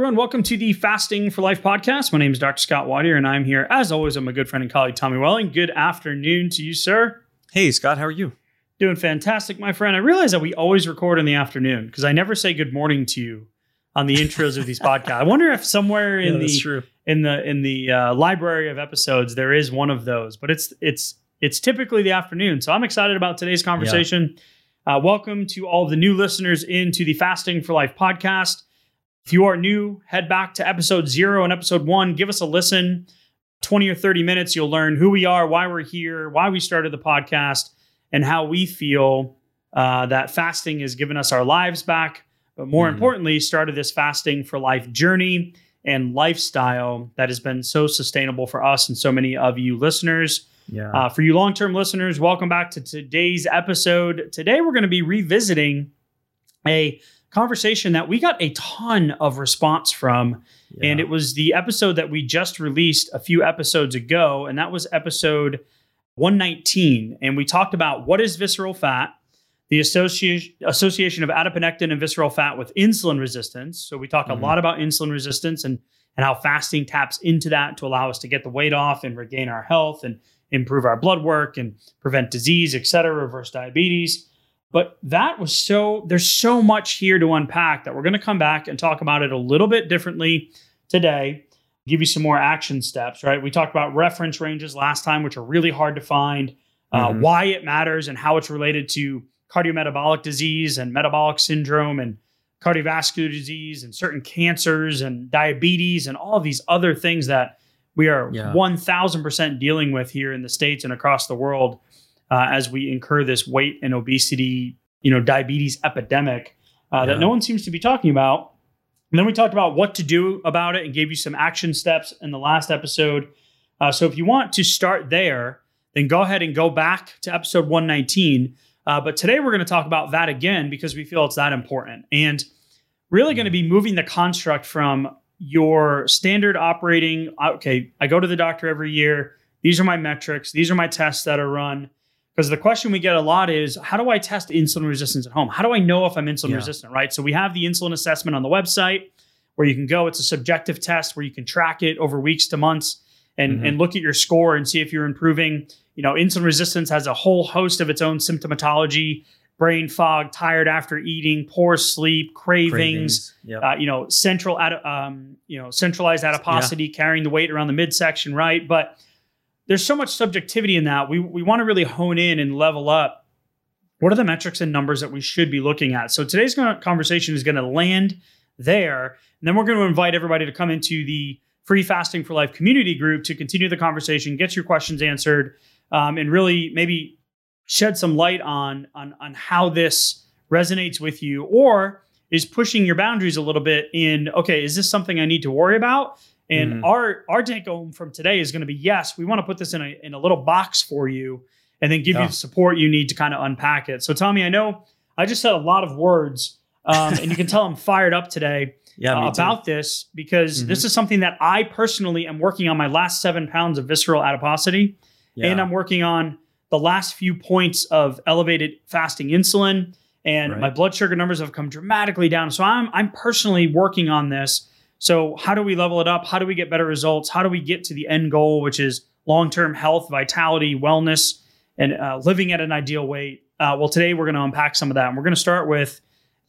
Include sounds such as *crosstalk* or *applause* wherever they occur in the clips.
Everyone, welcome to the Fasting for Life podcast. My name is Dr. Scott Watier, and I'm here, as always, with my good friend and colleague Tommy Welling. Good afternoon to you, sir. Hey, Scott, how are you? Doing fantastic, my friend. I realize that we always record in the afternoon because I never say good morning to you on the intros of these *laughs* podcasts. I wonder if somewhere in Yeah, the true. in the in the uh, library of episodes there is one of those, but it's it's it's typically the afternoon. So I'm excited about today's conversation. Uh, welcome to all the new listeners into the Fasting for Life podcast. If you are new, head back to episode zero and episode one. Give us a listen. 20 or 30 minutes, you'll learn who we are, why we're here, why we started the podcast, and how we feel uh, that fasting has given us our lives back. But more Mhm. importantly, started this fasting for life journey and lifestyle that has been so sustainable for us and so many of you listeners. Yeah. Uh, for you long term listeners, welcome back to today's episode. Today, we're going to be revisiting a conversation that we got a ton of response from. And it was the episode that we just released a few episodes ago. And that was episode 119. And we talked about what is visceral fat, the association, association of adiponectin and visceral fat with insulin resistance. So we talk Mhm. a lot about insulin resistance and, and how fasting taps into that to allow us to get the weight off and regain our health and improve our blood work and prevent disease, et cetera, reverse diabetes. But that was so, there's so much here to unpack that we're going to come back and talk about it a little bit differently today, give you some more action steps, right? We talked about reference ranges last time, which are really hard to find, uh, Mhm. why it matters and how it's related to cardiometabolic disease and metabolic syndrome and cardiovascular disease and certain cancers and diabetes and all of these other things that we are Yeah. 1000% dealing with here in the States and across the world uh, as we incur this weight and obesity, you know, diabetes epidemic uh, that no one seems to be talking about. And then we talked about what to do about it and gave you some action steps in the last episode. Uh, so if you want to start there, then go ahead and go back to episode 119. Uh, but today we're going to talk about that again because we feel it's that important. And really going to be moving the construct from your standard operating okay, I go to the doctor every year. These are my metrics, these are my tests that are run. Because the question we get a lot is how do I test insulin resistance at home? How do I know if I'm insulin Yeah. resistant, right? So we have the insulin assessment on the website where you can go. It's a subjective test where you can track it over weeks to months and, Mhm. and look at your score and see if you're improving. You know, insulin resistance has a whole host of its own symptomatology, brain fog, tired after eating, poor sleep, cravings, Yeah. uh, you know, central, um, you know, centralized adiposity, carrying the weight around the midsection, right? But there's so much subjectivity in that. We we want to really hone in and level up. What are the metrics and numbers that we should be looking at? So today's conversation is going to land there, and then we're going to invite everybody to come into the free fasting for life community group to continue the conversation, get your questions answered, um, and really maybe shed some light on on on how this resonates with you, or is pushing your boundaries a little bit in okay is this something i need to worry about and Mhm. our our take home from today is going to be yes we want to put this in a, in a little box for you and then give you the support you need to kind of unpack it so tommy i know i just said a lot of words um, and you can tell i'm *laughs* fired up today yeah. uh, about this because Mhm. this is something that i personally am working on my last seven pounds of visceral adiposity Yeah. and I'm working on the last few points of elevated fasting insulin, and Right. my blood sugar numbers have come dramatically down. So I'm I'm personally working on this. So how do we level it up? How do we get better results? How do we get to the end goal, which is long term health, vitality, wellness, and uh, living at an ideal weight? Uh, well, today we're going to unpack some of that, and we're going to start with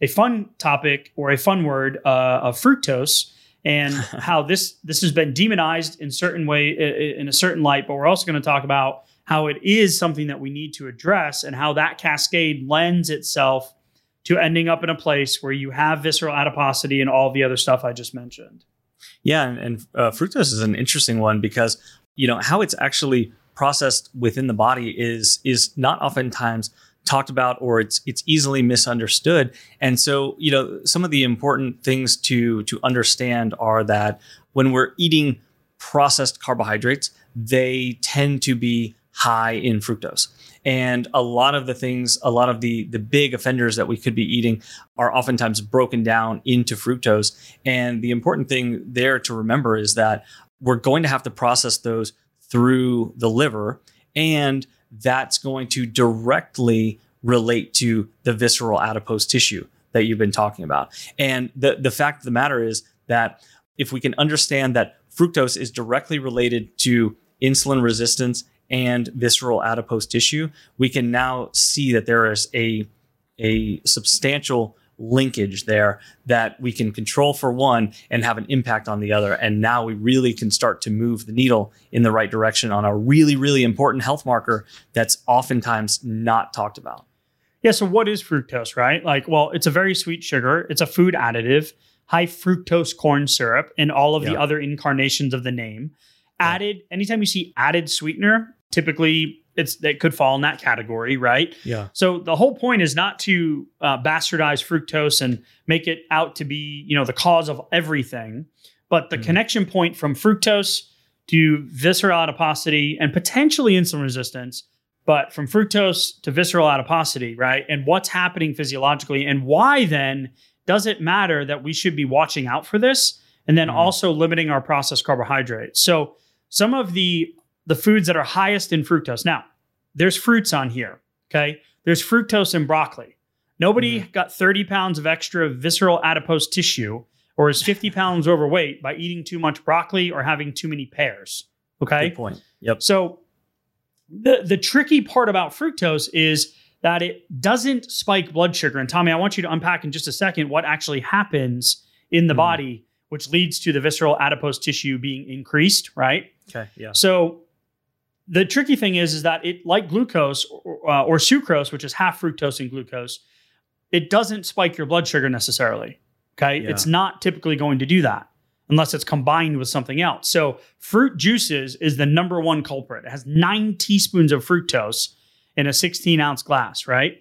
a fun topic or a fun word uh, of fructose and *laughs* how this this has been demonized in certain way in a certain light but we're also going to talk about how it is something that we need to address and how that cascade lends itself to ending up in a place where you have visceral adiposity and all the other stuff I just mentioned. Yeah, and, and uh, fructose is an interesting one because you know how it's actually processed within the body is is not oftentimes talked about or it's it's easily misunderstood. And so, you know, some of the important things to to understand are that when we're eating processed carbohydrates, they tend to be high in fructose. And a lot of the things, a lot of the the big offenders that we could be eating are oftentimes broken down into fructose. And the important thing there to remember is that we're going to have to process those through the liver and that's going to directly relate to the visceral adipose tissue that you've been talking about. And the the fact of the matter is that if we can understand that fructose is directly related to insulin resistance and visceral adipose tissue, we can now see that there is a, a substantial linkage there that we can control for one and have an impact on the other. And now we really can start to move the needle in the right direction on a really, really important health marker that's oftentimes not talked about. Yeah. So, what is fructose, right? Like, well, it's a very sweet sugar, it's a food additive, high fructose corn syrup, and all of yeah. the other incarnations of the name. Added, anytime you see added sweetener, typically it's that could fall in that category, right? Yeah. So the whole point is not to uh, bastardize fructose and make it out to be, you know, the cause of everything, but the mm. connection point from fructose to visceral adiposity and potentially insulin resistance, but from fructose to visceral adiposity, right? And what's happening physiologically and why then does it matter that we should be watching out for this and then mm. also limiting our processed carbohydrates? So some of the the foods that are highest in fructose. Now, there's fruits on here. Okay. There's fructose in broccoli. Nobody mm-hmm. got 30 pounds of extra visceral adipose tissue or is 50 *laughs* pounds overweight by eating too much broccoli or having too many pears. Okay. Good point. Yep. So the the tricky part about fructose is that it doesn't spike blood sugar. And Tommy, I want you to unpack in just a second what actually happens in the mm. body, which leads to the visceral adipose tissue being increased, right? Okay. Yeah. So the tricky thing is, is that it, like glucose or, uh, or sucrose, which is half fructose and glucose, it doesn't spike your blood sugar necessarily. Okay, yeah. it's not typically going to do that unless it's combined with something else. So fruit juices is the number one culprit. It has nine teaspoons of fructose in a 16 ounce glass, right?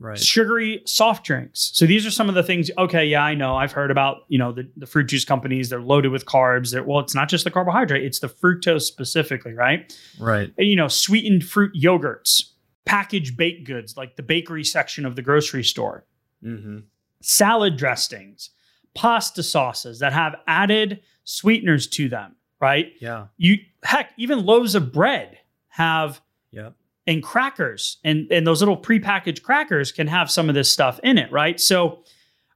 Right. sugary soft drinks. So these are some of the things. Okay, yeah, I know. I've heard about you know the, the fruit juice companies. They're loaded with carbs. They're, well, it's not just the carbohydrate; it's the fructose specifically, right? Right. And, you know, sweetened fruit yogurts, packaged baked goods like the bakery section of the grocery store, mm-hmm. salad dressings, pasta sauces that have added sweeteners to them. Right. Yeah. You heck, even loaves of bread have yeah and crackers and, and those little prepackaged crackers can have some of this stuff in it, right? So,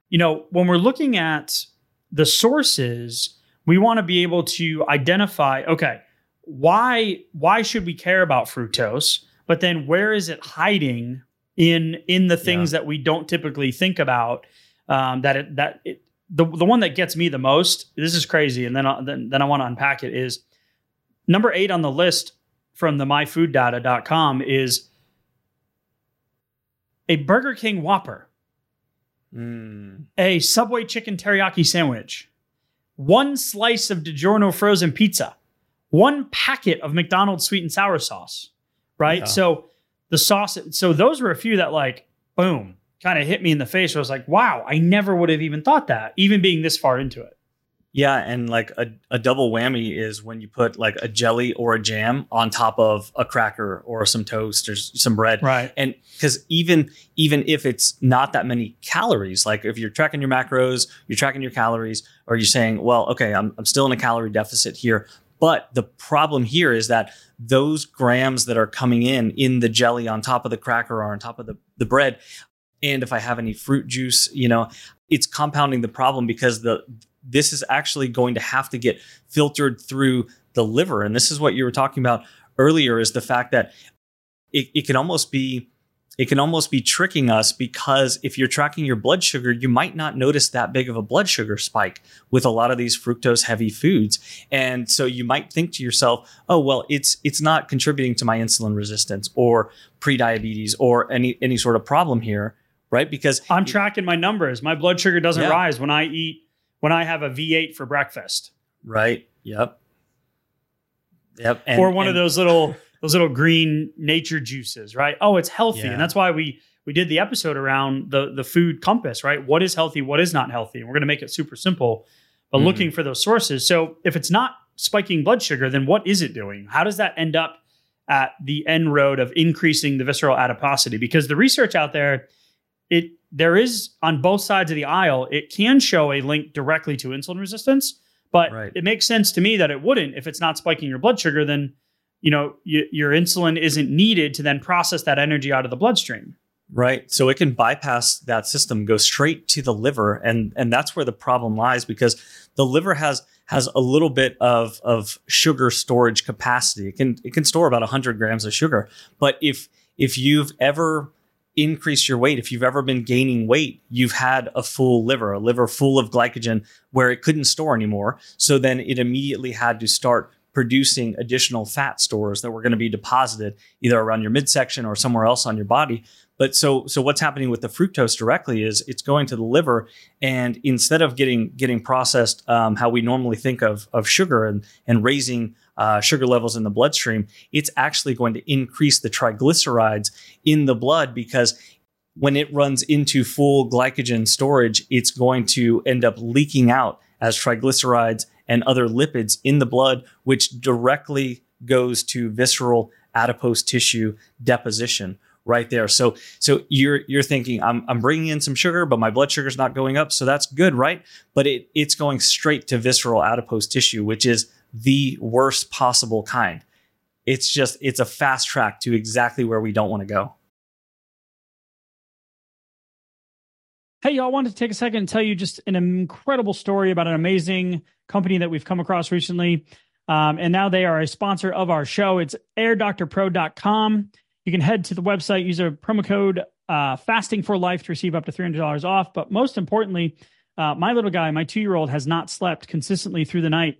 you know, when we're looking at the sources, we want to be able to identify, okay, why why should we care about fructose? But then where is it hiding in in the things yeah. that we don't typically think about? Um, that it that it, the the one that gets me the most. This is crazy, and then I, then then I want to unpack it. Is number eight on the list from the myfooddata.com is a Burger King Whopper, mm. a Subway chicken teriyaki sandwich, one slice of DiGiorno frozen pizza, one packet of McDonald's sweet and sour sauce, right? Yeah. So the sauce, so those were a few that like, boom, kind of hit me in the face. I was like, wow, I never would have even thought that, even being this far into it. Yeah, and like a, a double whammy is when you put like a jelly or a jam on top of a cracker or some toast or some bread. Right. And because even even if it's not that many calories, like if you're tracking your macros, you're tracking your calories, or you're saying, well, okay, I'm, I'm still in a calorie deficit here. But the problem here is that those grams that are coming in in the jelly on top of the cracker or on top of the, the bread, and if I have any fruit juice, you know, it's compounding the problem because the this is actually going to have to get filtered through the liver. And this is what you were talking about earlier is the fact that it, it can almost be it can almost be tricking us because if you're tracking your blood sugar, you might not notice that big of a blood sugar spike with a lot of these fructose heavy foods. And so you might think to yourself, oh, well, it's it's not contributing to my insulin resistance or prediabetes or any any sort of problem here, right? Because I'm tracking my numbers. My blood sugar doesn't yeah. rise when I eat when I have a V8 for breakfast. Right. Yep. Yep. And, or one and, of those little those little green nature juices, right? Oh, it's healthy. Yeah. And that's why we we did the episode around the the food compass, right? What is healthy, what is not healthy? And we're going to make it super simple, but Mhm. looking for those sources. So if it's not spiking blood sugar, then what is it doing? How does that end up at the end road of increasing the visceral adiposity? Because the research out there, it there is on both sides of the aisle, it can show a link directly to insulin resistance, but Right. it makes sense to me that it wouldn't if it's not spiking your blood sugar. Then you know y- your insulin isn't needed to then process that energy out of the bloodstream. Right. So it can bypass that system, go straight to the liver, and and that's where the problem lies because the liver has has a little bit of of sugar storage capacity. It can it can store about 100 grams of sugar, but if if you've ever increased your weight, if you've ever been gaining weight, you've had a full liver, a liver full of glycogen where it couldn't store anymore. So then it immediately had to start producing additional fat stores that were going to be deposited either around your midsection or somewhere else on your body. But so so what's happening with the fructose directly is it's going to the liver, and instead of getting getting processed um, how we normally think of of sugar and and raising uh, sugar levels in the bloodstream, it's actually going to increase the triglycerides in the blood because when it runs into full glycogen storage, it's going to end up leaking out as triglycerides and other lipids in the blood, which directly goes to visceral adipose tissue deposition right there. So so you're you're thinking I'm I'm bringing in some sugar, but my blood sugar's not going up, so that's good, right? But it it's going straight to visceral adipose tissue, which is the worst possible kind. It's just it's a fast track to exactly where we don't want to go. Hey, y'all, wanted to take a second and tell you just an incredible story about an amazing company that we've come across recently. Um, and now they are a sponsor of our show. It's airdoctorpro.com. You can head to the website, use a promo code uh, fasting for life to receive up to $300 off. But most importantly, uh, my little guy, my two year old, has not slept consistently through the night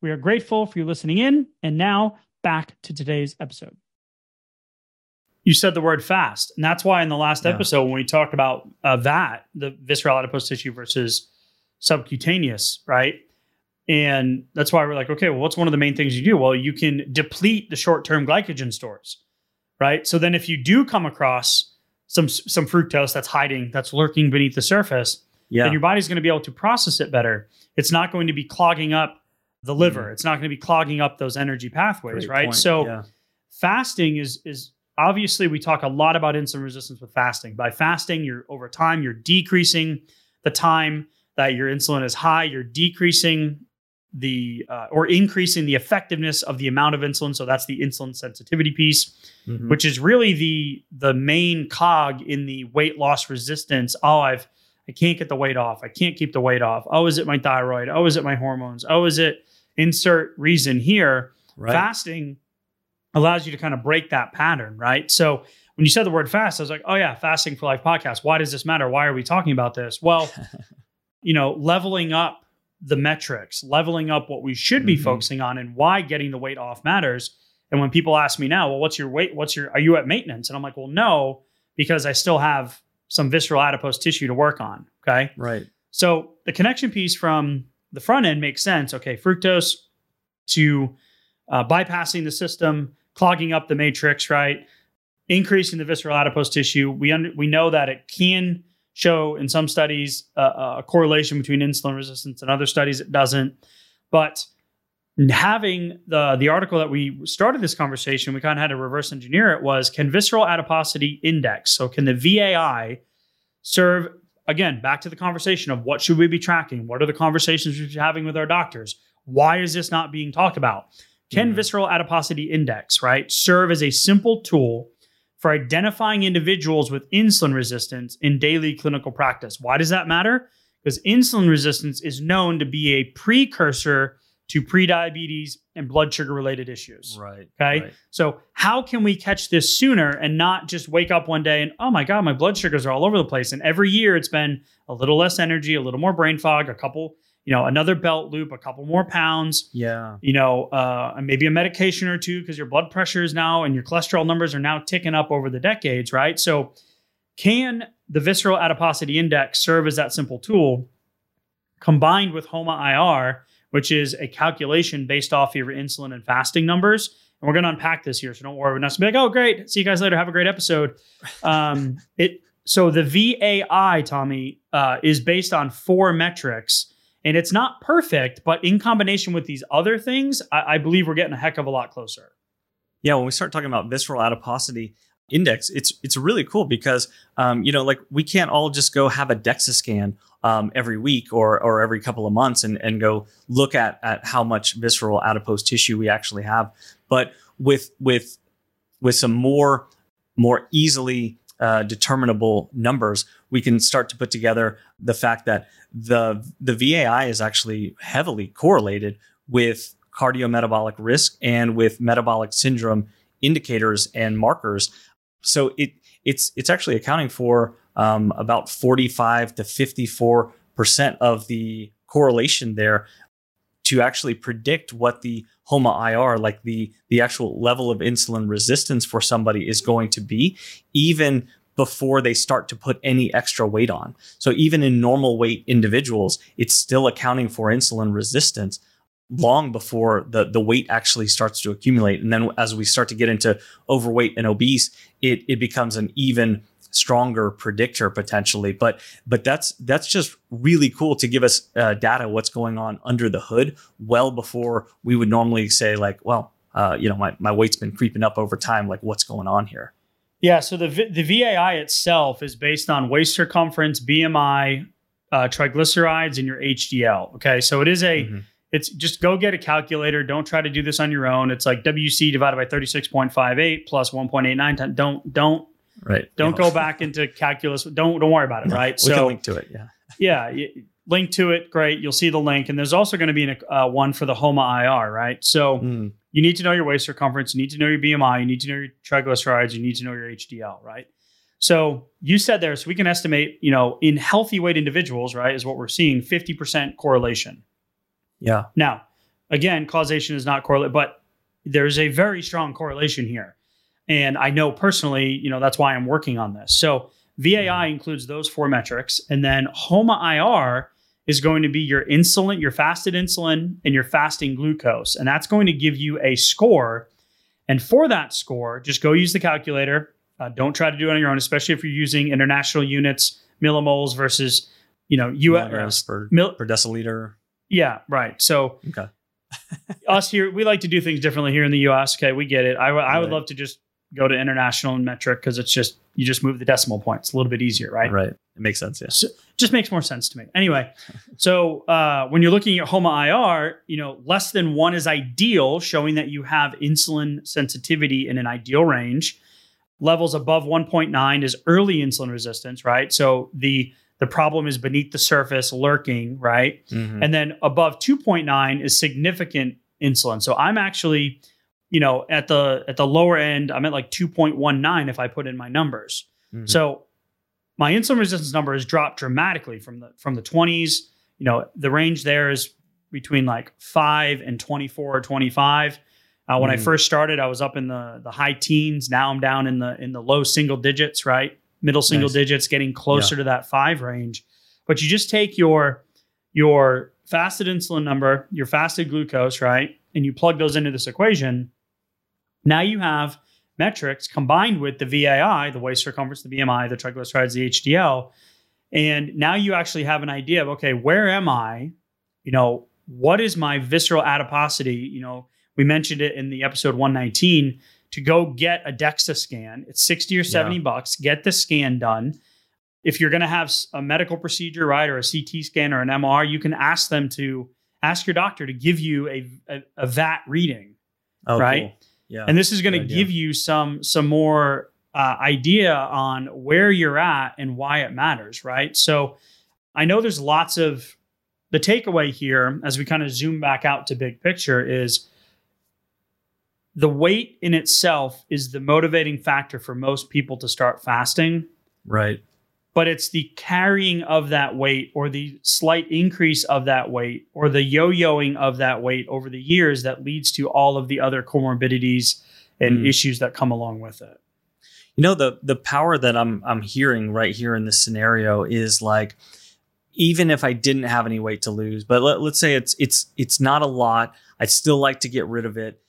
We are grateful for you listening in. And now back to today's episode. You said the word fast. And that's why in the last Yeah. episode, when we talked about uh, that, the visceral adipose tissue versus subcutaneous, right? And that's why we're like, okay, well, what's one of the main things you do? Well, you can deplete the short-term glycogen stores, right? So then if you do come across some some fructose that's hiding, that's lurking beneath the surface, Yeah. then your body's going to be able to process it better. It's not going to be clogging up the liver. Mhm. It's not going to be clogging up those energy pathways, Great right? point. So yeah. fasting is is obviously we talk a lot about insulin resistance with fasting. By fasting, you're over time you're decreasing the time that your insulin is high. You're decreasing the uh, or increasing the effectiveness of the amount of insulin. So that's the insulin sensitivity piece Mhm. which is really the the main cog in the weight loss resistance. Oh, I've I can't get the weight off. I can't keep the weight off. Oh, is it my thyroid? Oh, is it my hormones? Oh, is it insert reason here? right. Fasting allows you to kind of break that pattern, right? So when you said the word fast, I was like, oh yeah, fasting for life podcast. Why does this matter? Why are we talking about this? Well, *laughs* you know, leveling up the metrics, leveling up what we should be Mhm. focusing on and why getting the weight off matters. And when people ask me now, well, what's your weight? What's your, are you at maintenance? And I'm like, well, no, because I still have some visceral adipose tissue to work on. Okay. Right. So the connection piece from the front end makes sense. Okay. Fructose to uh, bypassing the system, clogging up the matrix, right? Increasing the visceral adipose tissue. We, we know that it can show in some studies uh, a correlation between insulin resistance and other studies it doesn't. But having the the article that we started this conversation, we kind of had to reverse engineer it. Was can visceral adiposity index? So can the VAI serve again back to the conversation of what should we be tracking? What are the conversations we should be having with our doctors? Why is this not being talked about? Can Mhm. visceral adiposity index right serve as a simple tool for identifying individuals with insulin resistance in daily clinical practice? Why does that matter? Because insulin resistance is known to be a precursor to prediabetes and blood sugar related issues. Right. Okay. right. So, how can we catch this sooner and not just wake up one day and, oh my God, my blood sugars are all over the place? And every year it's been a little less energy, a little more brain fog, a couple, you know, another belt loop, a couple more pounds, Yeah. you know, uh, maybe a medication or two because your blood pressure is now and your cholesterol numbers are now ticking up over the decades, right? So, can the visceral adiposity index serve as that simple tool combined with HOMA IR, which is a calculation based off your insulin and fasting numbers? And we're going to unpack this here, so don't worry. We're not going to be like, "Oh, great, see you guys later. Have a great episode." Um, *laughs* it so the VAI, Tommy, uh, is based on four metrics, and it's not perfect, but in combination with these other things, I, I believe we're getting a heck of a lot closer. Yeah, when we start talking about visceral adiposity index, it's it's really cool because um, you know, like we can't all just go have a DEXA scan um, every week or or every couple of months and and go look at at how much visceral adipose tissue we actually have. But with with with some more more easily uh, determinable numbers, we can start to put together the fact that the the VAI is actually heavily correlated with cardiometabolic risk and with metabolic syndrome indicators and markers. So it it's it's actually accounting for um, about 45 to 54 percent of the correlation there to actually predict what the HOMA IR, like the the actual level of insulin resistance for somebody, is going to be, even before they start to put any extra weight on. So even in normal weight individuals, it's still accounting for insulin resistance long before the the weight actually starts to accumulate. And then as we start to get into overweight and obese, it it becomes an even stronger predictor potentially. But but that's that's just really cool to give us uh, data what's going on under the hood well before we would normally say like, well, uh, you know, my my weight's been creeping up over time. Like, what's going on here? Yeah, so the V- the VAI itself is based on waist circumference, BMI, uh, triglycerides, and your HDL. Okay, so it is a Mhm. It's just go get a calculator. Don't try to do this on your own. It's like WC divided by thirty six point five eight plus one point eight nine. Don't don't Right. don't Yeah. go back into calculus. Don't don't worry about it. Right. We can link to it. Yeah. yeah, link to it. Great. You'll see the link, and there's also going to be an, uh, one for the HOMA IR. Right. So Mm. you need to know your waist circumference. You need to know your BMI. You need to know your triglycerides. You need to know your HDL, right? So you said there, so we can estimate, you know, in healthy weight individuals, right, is what we're seeing 50% correlation. Yeah. Now, again, causation is not correlate, but there's a very strong correlation here. And I know personally, you know, that's why I'm working on this. So VAI includes those four metrics. And then HOMA IR is going to be your insulin, your fasted insulin, and your fasting glucose. And that's going to give you a score. And for that score, just go use the calculator. Uh, don't try to do it on your own, especially if you're using international units, millimoles versus you know, US Milligrams per, mil- per deciliter. Yeah, right. So Okay. *laughs* us here, we like to do things differently here in the U.S. Okay, we get it. I, w- I would Right. love to just go to international and metric because it's just you just move the decimal points a little bit easier, right? Right. It makes sense. Yeah. Just makes more sense to me. Anyway, *laughs* so uh, when you're looking at HOMA IR, you know, less than one is ideal, showing that you have insulin sensitivity in an ideal range. Levels above 1.9 is early insulin resistance, right? So the the problem is beneath the surface, lurking, right? Mhm. And then above 2.9 is significant insulin. So I'm actually, you know, at the at the lower end, I'm at like 2.19 if I put in my numbers. Mhm. So my insulin resistance number has dropped dramatically from the from the 20s. You know, the range there is between like 5 and 24 or 25. Uh, when I Mhm. first started, I was up in the the high teens. Now I'm down in the in the low single digits, right? Middle single Nice. digits, getting closer to that 5 range. But you just take your your fasted insulin number, your fasted glucose, right? And you plug those into this equation. Now you have metrics combined with the VAI, the waist circumference, the BMI, the triglycerides, the HDL. And now you actually have an idea of, okay, where am I? You know, what is my visceral adiposity? You know, we mentioned it in the episode 119 to go get a DEXA scan. It's 60 or 70 Yeah. bucks. Get the scan done. If you're going to have a medical procedure, right, or a CT scan or an MR, you can ask them to ask your doctor to give you a, a, a VAT reading Oh, right? cool. Yeah. and this is going to give you some some more uh, idea on where you're at and why it matters right so i know there's lots of the takeaway here as we kind of zoom back out to big picture is the weight in itself is the motivating factor for most people to start fasting right. but it's the carrying of that weight or the slight increase of that weight or the yo-yoing of that weight over the years that leads to all of the other comorbidities and Mm. issues that come along with it. You know the the power that I'm I'm hearing right here in this scenario is like even if I didn't have any weight to lose, but let, let's say it's it's it's not a lot, I'd still like to get rid of it.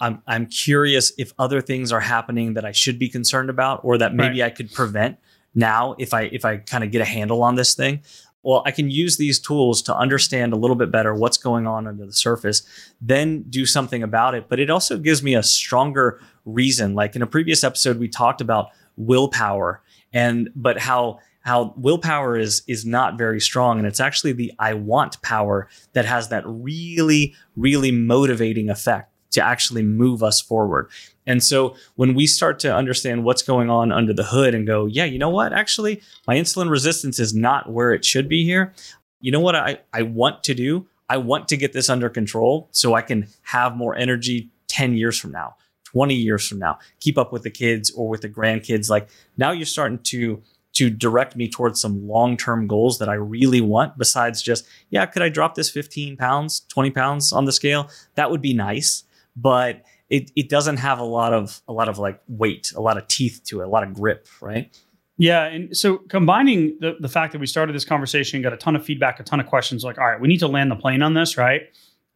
I'm I'm curious if other things are happening that I should be concerned about or that maybe I could prevent now if I if I kind of get a handle on this thing. Well, I can use these tools to understand a little bit better what's going on under the surface, then do something about it. But it also gives me a stronger reason. Like in a previous episode, we talked about willpower and but how how willpower is is not very strong and it's actually the I want power that has that really really motivating effect to actually move us forward. And so when we start to understand what's going on under the hood and go, yeah, you know what? Actually, my insulin resistance is not where it should be here. You know what I, I want to do? I want to get this under control so I can have more energy 10 years from now, 20 years from now, keep up with the kids or with the grandkids. Like now you're starting to to direct me towards some long-term goals that I really want besides just, yeah, could I drop this 15 pounds, 20 pounds on the scale? That would be nice. But it, it doesn't have a lot of a lot of like weight, a lot of teeth to it, a lot of grip, right? Yeah, and so combining the the fact that we started this conversation, got a ton of feedback, a ton of questions, like, all right, we need to land the plane on this, right?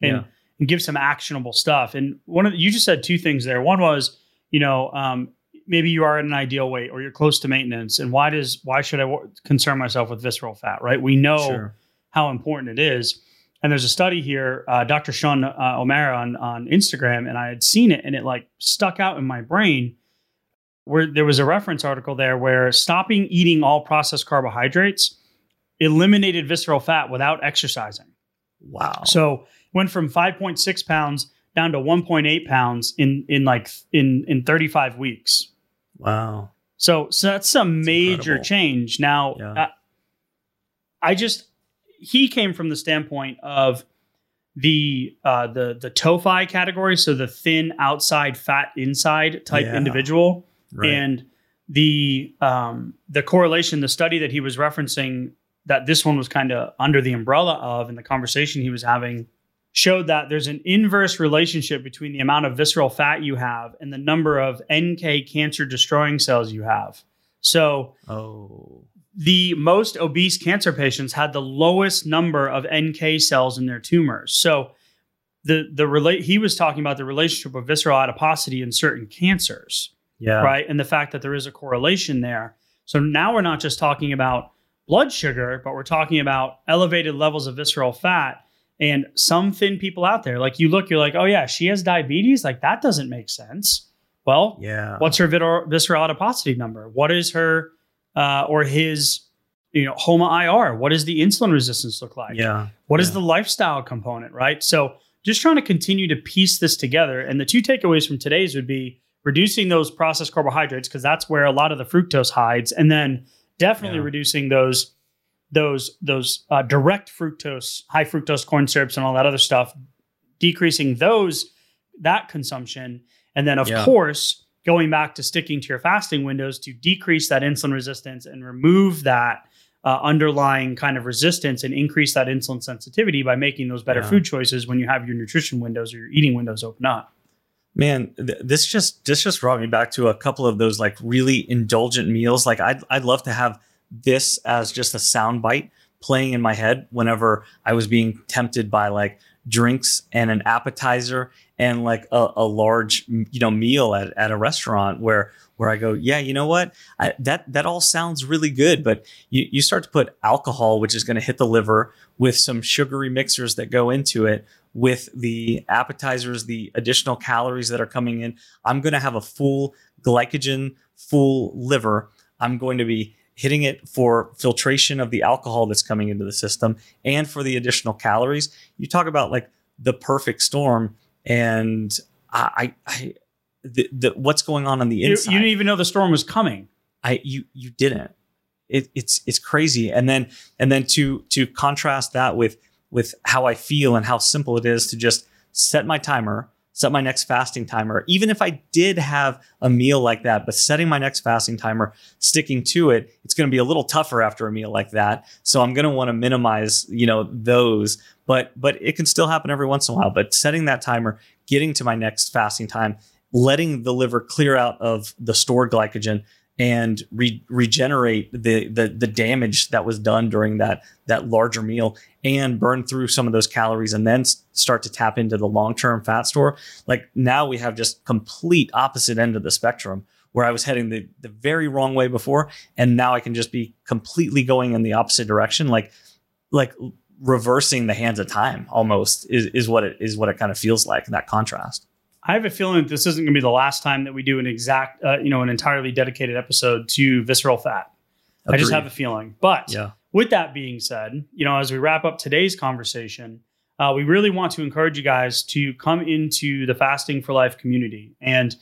And, Yeah. and give some actionable stuff. And one of the, you just said two things there. One was, you know, um, maybe you are at an ideal weight or you're close to maintenance, and why does why should I w- concern myself with visceral fat, right? We know Sure. how important it is. And there's a study here, uh, Dr. Sean uh, O'Mara on, on Instagram, and I had seen it and it like stuck out in my brain where there was a reference article there where stopping eating all processed carbohydrates eliminated visceral fat without exercising. Wow. So went from 5.6 pounds down to 1.8 pounds in in like in in 35 weeks. wow. So, so that's a major incredible. change. Now, Yeah. uh, I just he came from the standpoint of the uh, the the TOFI category, so the thin outside, fat inside type Yeah. individual, Right. and the um, the correlation, the study that he was referencing, that this one was kind of under the umbrella of, and the conversation he was having showed that there's an inverse relationship between the amount of visceral fat you have and the number of NK cancer destroying cells you have. So oh. The most obese cancer patients had the lowest number of NK cells in their tumors. So the the relate he was talking about the relationship of visceral adiposity in certain cancers Yeah. right? And the fact that there is a correlation there. So now we're not just talking about blood sugar, but we're talking about elevated levels of visceral fat. And some thin people out there, like you look, you're like, oh yeah, she has diabetes. Like that doesn't make sense. Well, Yeah. what's her visceral adiposity number? What is her uh, or his, you know, HOMA IR? What does the insulin resistance look like? yeah. What is Yeah. the lifestyle component, right? So just trying to continue to piece this together. And the two takeaways from today's would be reducing those processed carbohydrates because that's where a lot of the fructose hides, and then definitely Yeah. reducing those those those uh, direct fructose, high fructose corn syrups, and all that other stuff, decreasing those that consumption, and then of Yeah. course going back to sticking to your fasting windows to decrease that insulin resistance and remove that uh, underlying kind of resistance and increase that insulin sensitivity by making those better Yeah. food choices when you have your nutrition windows or your eating windows open up. Man, th- this just this just brought me back to a couple of those like really indulgent meals. Like I'd I'd love to have this as just a sound bite playing in my head whenever I was being tempted by like drinks and an appetizer and like a, a large you know meal at, at a restaurant where where I go, yeah, you know what, I, that that all sounds really good, but you you start to put alcohol, which is going to hit the liver, with some sugary mixers that go into it, with the appetizers, the additional calories that are coming in. I'm going to have a full glycogen, full liver. I'm going to be hitting it for filtration of the alcohol that's coming into the system and for the additional calories. You talk about like the perfect storm, and I, I, the, the, what's going on on the You, you didn't even know the storm was coming. I you you didn't. It, it's it's crazy. And then and then to to contrast that with with how I feel and how simple it is to just set my timer, set my next fasting timer. Even if I did have a meal like that, but setting my next fasting timer, sticking to it, it's going to be a little tougher after a meal like that. So I'm going to want to minimize, you know, those. But but it can still happen every once in a while. But setting that timer, getting to my next fasting time, letting the liver clear out of the stored glycogen and re- regenerate the, the the damage that was done during that that larger meal and burn through some of those calories and then s- start to tap into the long-term fat store. Like now we have just complete opposite end of the spectrum where I was heading the, the very wrong way before and now I can just be completely going in the opposite direction. Like like reversing the hands of time almost is, is what it is what it kind of feels like that contrast I have a feeling that this isn't going to be the last time that we do an exact, uh, you know, an entirely dedicated episode to visceral fat. I just have a feeling. But yeah with that being said, you know, as we wrap up today's conversation, uh, we really want to encourage you guys to come into the Fasting for Life community. And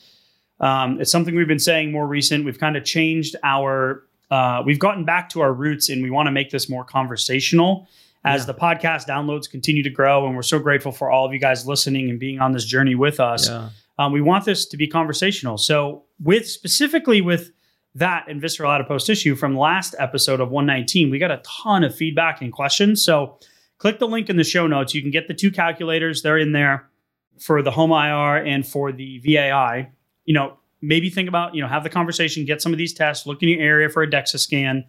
um, it's something we've been saying more recent. We've kind of changed our, uh, we've gotten back to our roots and we want to make this more conversational as Yeah. the podcast downloads continue to grow. And we're so grateful for all of you guys listening and being on this journey with us yeah um, we want this to be conversational. So, with specifically with that and visceral adipose tissue from last episode of 119, we got a ton of feedback and questions. So, click the link in the show notes. You can get the two calculators, they're in there for the HOMA IR and for the VAI. You know, maybe think about, you know, have the conversation, get some of these tests, look in your area for a DEXA scan,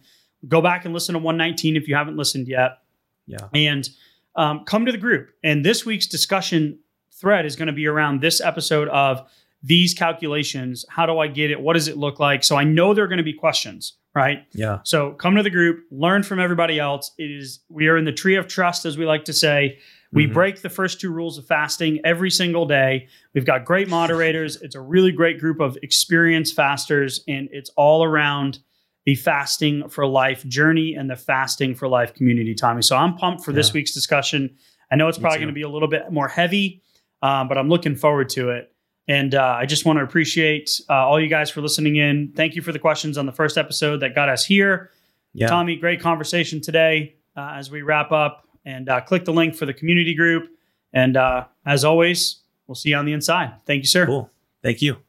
go back and listen to 119 if you haven't listened yet yeah and um, come to the group. And this week's discussion thread is going to be around this episode of these calculations. How do I get it? What does it look like? So I know there are going to be questions, right? yeah So come to the group, learn from everybody else. It is we are in the tree of trust, as we like to say. We Mhm. break the first two rules of fasting every single day. We've got great moderators. It's a really great group of experienced fasters, and it's all around the fasting for life journey and the fasting for life community, Tommy. So I'm pumped for this week's discussion. I know it's Me probably going to be a little bit more heavy, um, but I'm looking forward to it. And uh, I just want to appreciate uh, all you guys for listening in. Thank you for the questions on the first episode that got us here. yeah Tommy, great conversation today uh, as we wrap up. And uh, click the link for the community group. And uh, as always, we'll see you on the inside. Thank you, sir. Cool. Thank you.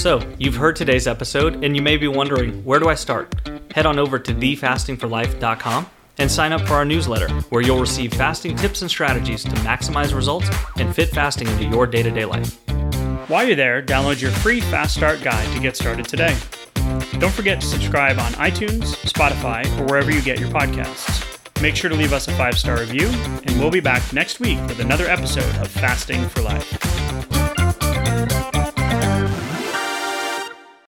So, you've heard today's episode, and you may be wondering where do I start? Head on over to thefastingforlife.com and sign up for our newsletter, where you'll receive fasting tips and strategies to maximize results and fit fasting into your day to day life. While you're there, download your free Fast Start guide to get started today. Don't forget to subscribe on iTunes, Spotify, or wherever you get your podcasts. Make sure to leave us a five star review, and we'll be back next week with another episode of Fasting for Life.